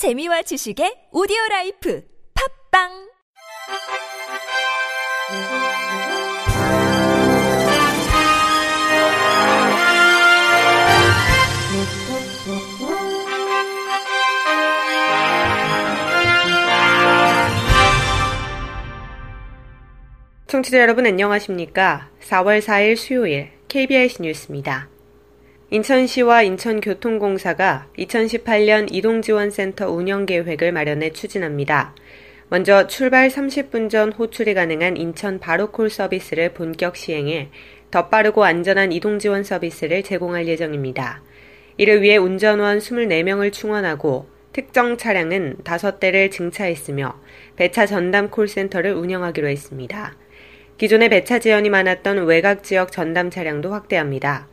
재미와 지식의 오디오 라이프 팝빵 청취자 여러분 안녕하십니까? 4월 4일 수요일 KBS 뉴스입니다. 인천시와 인천교통공사가 2018년 이동지원센터 운영 계획을 마련해 추진합니다. 먼저 출발 30분 전 호출이 가능한 인천 바로콜 서비스를 본격 시행해 더 빠르고 안전한 이동지원 서비스를 제공할 예정입니다. 이를 위해 운전원 24명을 충원하고 특정 차량은 5대를 증차했으며 배차 전담 콜센터를 운영하기로 했습니다. 기존의 배차 지연이 많았던 외곽 지역 전담 차량도 확대합니다.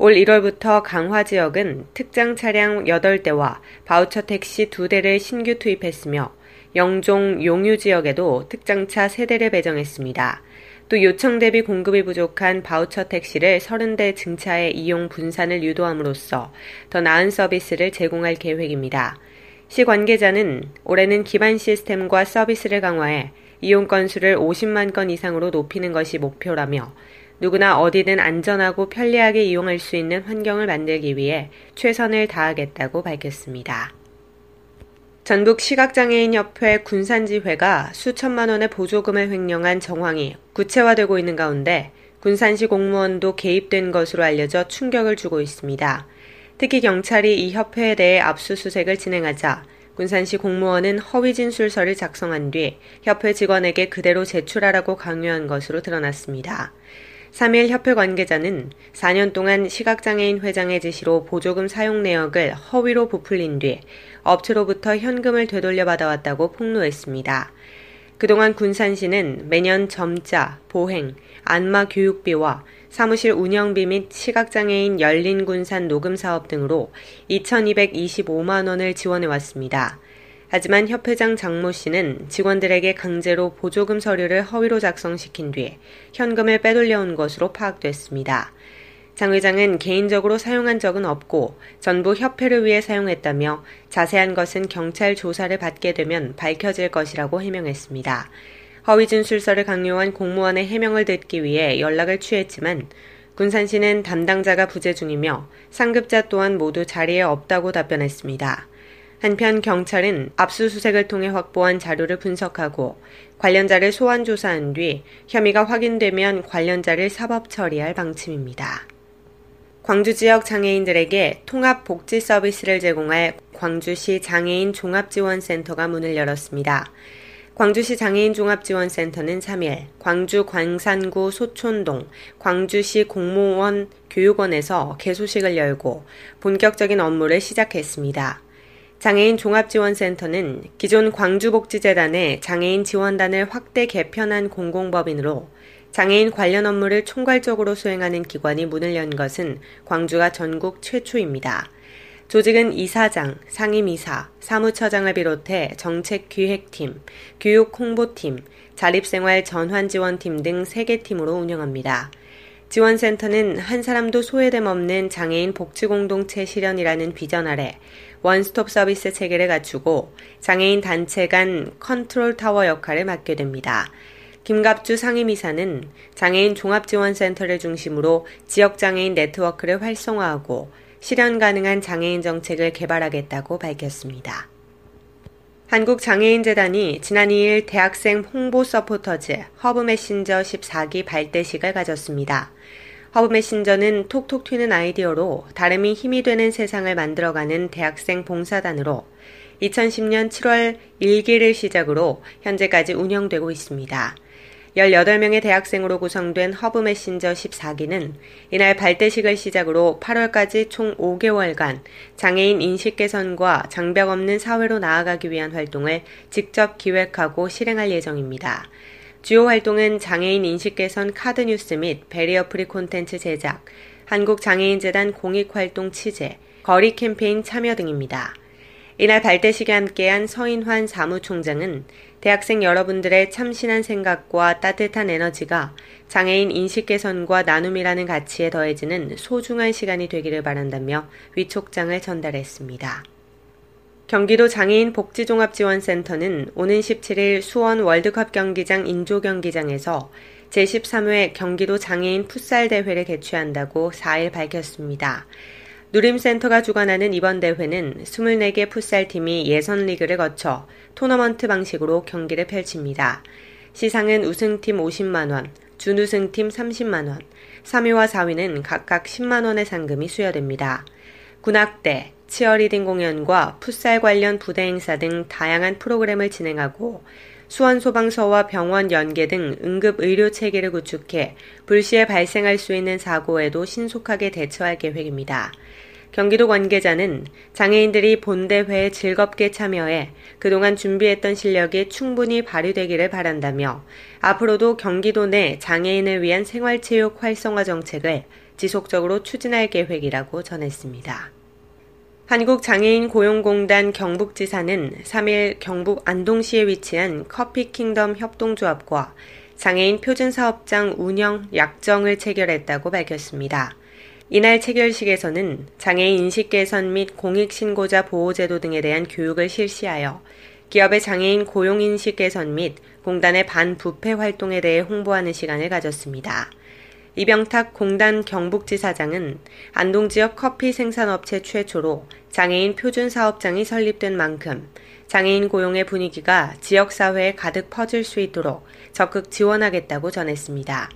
올 1월부터 강화 지역은 특장 차량 8대와 바우처 택시 2대를 신규 투입했으며 영종, 용유 지역에도 특장차 3대를 배정했습니다. 또 요청 대비 공급이 부족한 바우처 택시를 30대 증차의 이용 분산을 유도함으로써 더 나은 서비스를 제공할 계획입니다. 시 관계자는 올해는 기반 시스템과 서비스를 강화해 이용 건수를 50만 건 이상으로 높이는 것이 목표라며 누구나 어디든 안전하고 편리하게 이용할 수 있는 환경을 만들기 위해 최선을 다하겠다고 밝혔습니다. 전북 시각장애인협회 군산지회가 수천만 원의 보조금을 횡령한 정황이 구체화되고 있는 가운데 군산시 공무원도 개입된 것으로 알려져 충격을 주고 있습니다. 특히 경찰이 이 협회에 대해 압수수색을 진행하자 군산시 공무원은 허위 진술서를 작성한 뒤 협회 직원에게 그대로 제출하라고 강요한 것으로 드러났습니다. 3일 협회 관계자는 4년 동안 시각장애인 회장의 지시로 보조금 사용 내역을 허위로 부풀린 뒤 업체로부터 현금을 되돌려 받아왔다고 폭로했습니다. 그동안 군산시는 매년 점자, 보행, 안마 교육비와 사무실 운영비 및 시각장애인 열린군산 녹음 사업 등으로 2,225만 원을 지원해 왔습니다. 하지만 협회장 장모 씨는 직원들에게 강제로 보조금 서류를 허위로 작성시킨 뒤 현금을 빼돌려온 것으로 파악됐습니다. 장 회장은 개인적으로 사용한 적은 없고 전부 협회를 위해 사용했다며 자세한 것은 경찰 조사를 받게 되면 밝혀질 것이라고 해명했습니다. 허위 진술서를 강요한 공무원의 해명을 듣기 위해 연락을 취했지만 군산시는 담당자가 부재 중이며 상급자 또한 모두 자리에 없다고 답변했습니다. 한편 경찰은 압수수색을 통해 확보한 자료를 분석하고 관련자를 소환 조사한 뒤 혐의가 확인되면 관련자를 사법 처리할 방침입니다. 광주 지역 장애인들에게 통합 복지 서비스를 제공할 광주시 장애인 종합지원센터가 문을 열었습니다. 광주시 장애인 종합지원센터는 3일 광주 광산구 소촌동 광주시 공무원 교육원에서 개소식을 열고 본격적인 업무를 시작했습니다. 장애인 종합지원센터는 기존 광주복지재단의 장애인 지원단을 확대 개편한 공공법인으로 장애인 관련 업무를 총괄적으로 수행하는 기관이 문을 연 것은 광주가 전국 최초입니다. 조직은 이사장, 상임이사, 사무처장을 비롯해 정책기획팀, 교육홍보팀, 자립생활 전환지원팀 등 3개 팀으로 운영합니다. 지원센터는 한 사람도 소외됨 없는 장애인 복지공동체 실현이라는 비전 아래 원스톱 서비스 체계를 갖추고 장애인 단체 간 컨트롤 타워 역할을 맡게 됩니다. 김갑주 상임이사는 장애인 종합지원센터를 중심으로 지역장애인 네트워크를 활성화하고 실현 가능한 장애인 정책을 개발하겠다고 밝혔습니다. 한국장애인재단이 지난 2일 대학생 홍보 서포터즈 허브 메신저 14기 발대식을 가졌습니다. 허브 메신저는 톡톡 튀는 아이디어로 다름이 힘이 되는 세상을 만들어가는 대학생 봉사단으로 2010년 7월 1기를 시작으로 현재까지 운영되고 있습니다. 18명의 대학생으로 구성된 허브 메신저 14기는 이날 발대식을 시작으로 8월까지 총 5개월간 장애인 인식 개선과 장벽 없는 사회로 나아가기 위한 활동을 직접 기획하고 실행할 예정입니다. 주요 활동은 장애인 인식 개선 카드 뉴스 및 barrier free 콘텐츠 제작, 한국장애인재단 공익활동 취재, 거리 캠페인 참여 등입니다. 이날 발대식에 함께한 서인환 사무총장은 대학생 여러분들의 참신한 생각과 따뜻한 에너지가 장애인 인식 개선과 나눔이라는 가치에 더해지는 소중한 시간이 되기를 바란다며 위촉장을 전달했습니다. 경기도 장애인 복지종합지원센터는 오는 17일 수원 월드컵 경기장 인조 경기장에서 제13회 경기도 장애인 풋살 대회를 개최한다고 4일 밝혔습니다. 누림센터가 주관하는 이번 대회는 24개 풋살팀이 예선 리그를 거쳐 토너먼트 방식으로 경기를 펼칩니다. 시상은 우승팀 50만원, 준우승팀 30만원, 3위와 4위는 각각 10만원의 상금이 수여됩니다. 군악대, 치어리딩 공연과 풋살 관련 부대 행사 등 다양한 프로그램을 진행하고 수원소방서와 병원 연계 등 응급 의료 체계를 구축해 불시에 발생할 수 있는 사고에도 신속하게 대처할 계획입니다. 경기도 관계자는 장애인들이 본대회에 즐겁게 참여해 그동안 준비했던 실력이 충분히 발휘되기를 바란다며 앞으로도 경기도 내 장애인을 위한 생활체육 활성화 정책을 지속적으로 추진할 계획이라고 전했습니다. 한국장애인 고용공단 경북지사는 3일 경북 안동시에 위치한 커피킹덤 협동조합과 장애인 표준사업장 운영 약정을 체결했다고 밝혔습니다. 이날 체결식에서는 장애인 인식 개선 및 공익신고자 보호제도 등에 대한 교육을 실시하여 기업의 장애인 고용 인식 개선 및 공단의 반부패 활동에 대해 홍보하는 시간을 가졌습니다. 이병탁 공단 경북지사장은 안동 지역 커피 생산업체 최초로 장애인 표준 사업장이 설립된 만큼 장애인 고용의 분위기가 지역사회에 가득 퍼질 수 있도록 적극 지원하겠다고 전했습니다.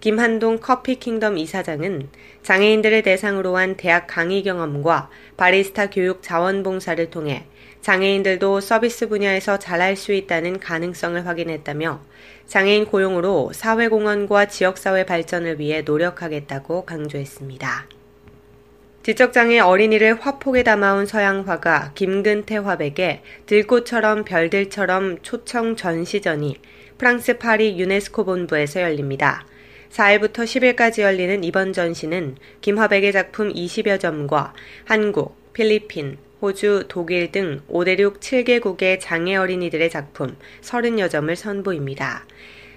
김한동 커피킹덤 이사장은 장애인들을 대상으로 한 대학 강의 경험과 바리스타 교육 자원봉사를 통해 장애인들도 서비스 분야에서 잘할 수 있다는 가능성을 확인했다며 장애인 고용으로 사회공헌과 지역사회 발전을 위해 노력하겠다고 강조했습니다. 지적장애 어린이를 화폭에 담아온 서양 화가 김근태 화백의 들꽃처럼 별들처럼 초청 전시전이 프랑스 파리 유네스코 본부에서 열립니다. 4일부터 10일까지 열리는 이번 전시는 김화백의 작품 20여 점과 한국, 필리핀, 호주, 독일 등 5대륙 7개국의 장애 어린이들의 작품 30여 점을 선보입니다.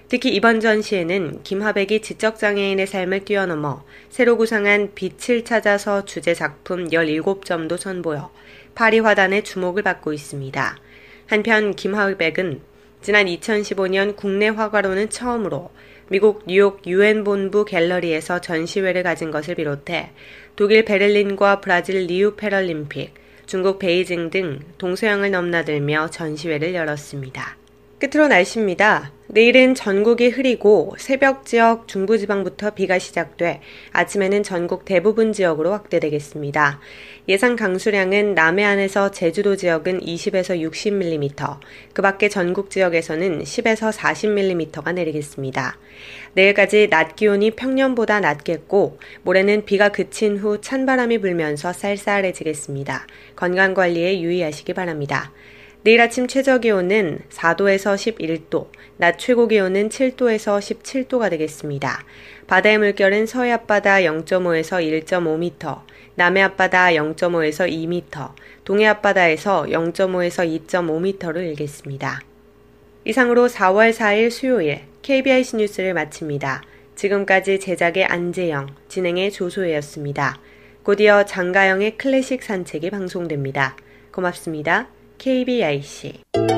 특히 이번 전시에는 김하백이 지적장애인의 삶을 뛰어넘어 새로 구상한 빛을 찾아서 주제 작품 17점도 선보여 파리 화단의 주목을 받고 있습니다. 한편 김하백은 지난 2015년 국내 화가로는 처음으로 미국 뉴욕 유엔 본부 갤러리에서 전시회를 가진 것을 비롯해 독일 베를린과 브라질 리우 패럴림픽, 중국 베이징 등 동서양을 넘나들며 전시회를 열었습니다. 끝으로 날씨입니다. 내일은 전국이 흐리고 새벽 지역 중부지방부터 비가 시작돼 아침에는 전국 대부분 지역으로 확대되겠습니다. 예상 강수량은 남해안에서 제주도 지역은 20에서 60mm, 그 밖에 전국 지역에서는 10에서 40mm가 내리겠습니다. 내일까지 낮 기온이 평년보다 낮겠고 모레는 비가 그친 후 찬바람이 불면서 쌀쌀해지겠습니다. 건강관리에 유의하시기 바랍니다. 내일 아침 최저 기온은 4도에서 11도, 낮 최고 기온은 7도에서 17도가 되겠습니다. 바다의 물결은 서해 앞바다 0.5에서 1.5m, 남해 앞바다 0.5에서 2m, 동해 앞바다에서 0.5에서 2.5m로 일겠습니다. 이상으로 4월 4일 수요일 KBIC 뉴스를 마칩니다. 지금까지 제작의 안재영, 진행의 조소혜였습니다. 곧이어 장가영의 클래식 산책이 방송됩니다. 고맙습니다. KBIC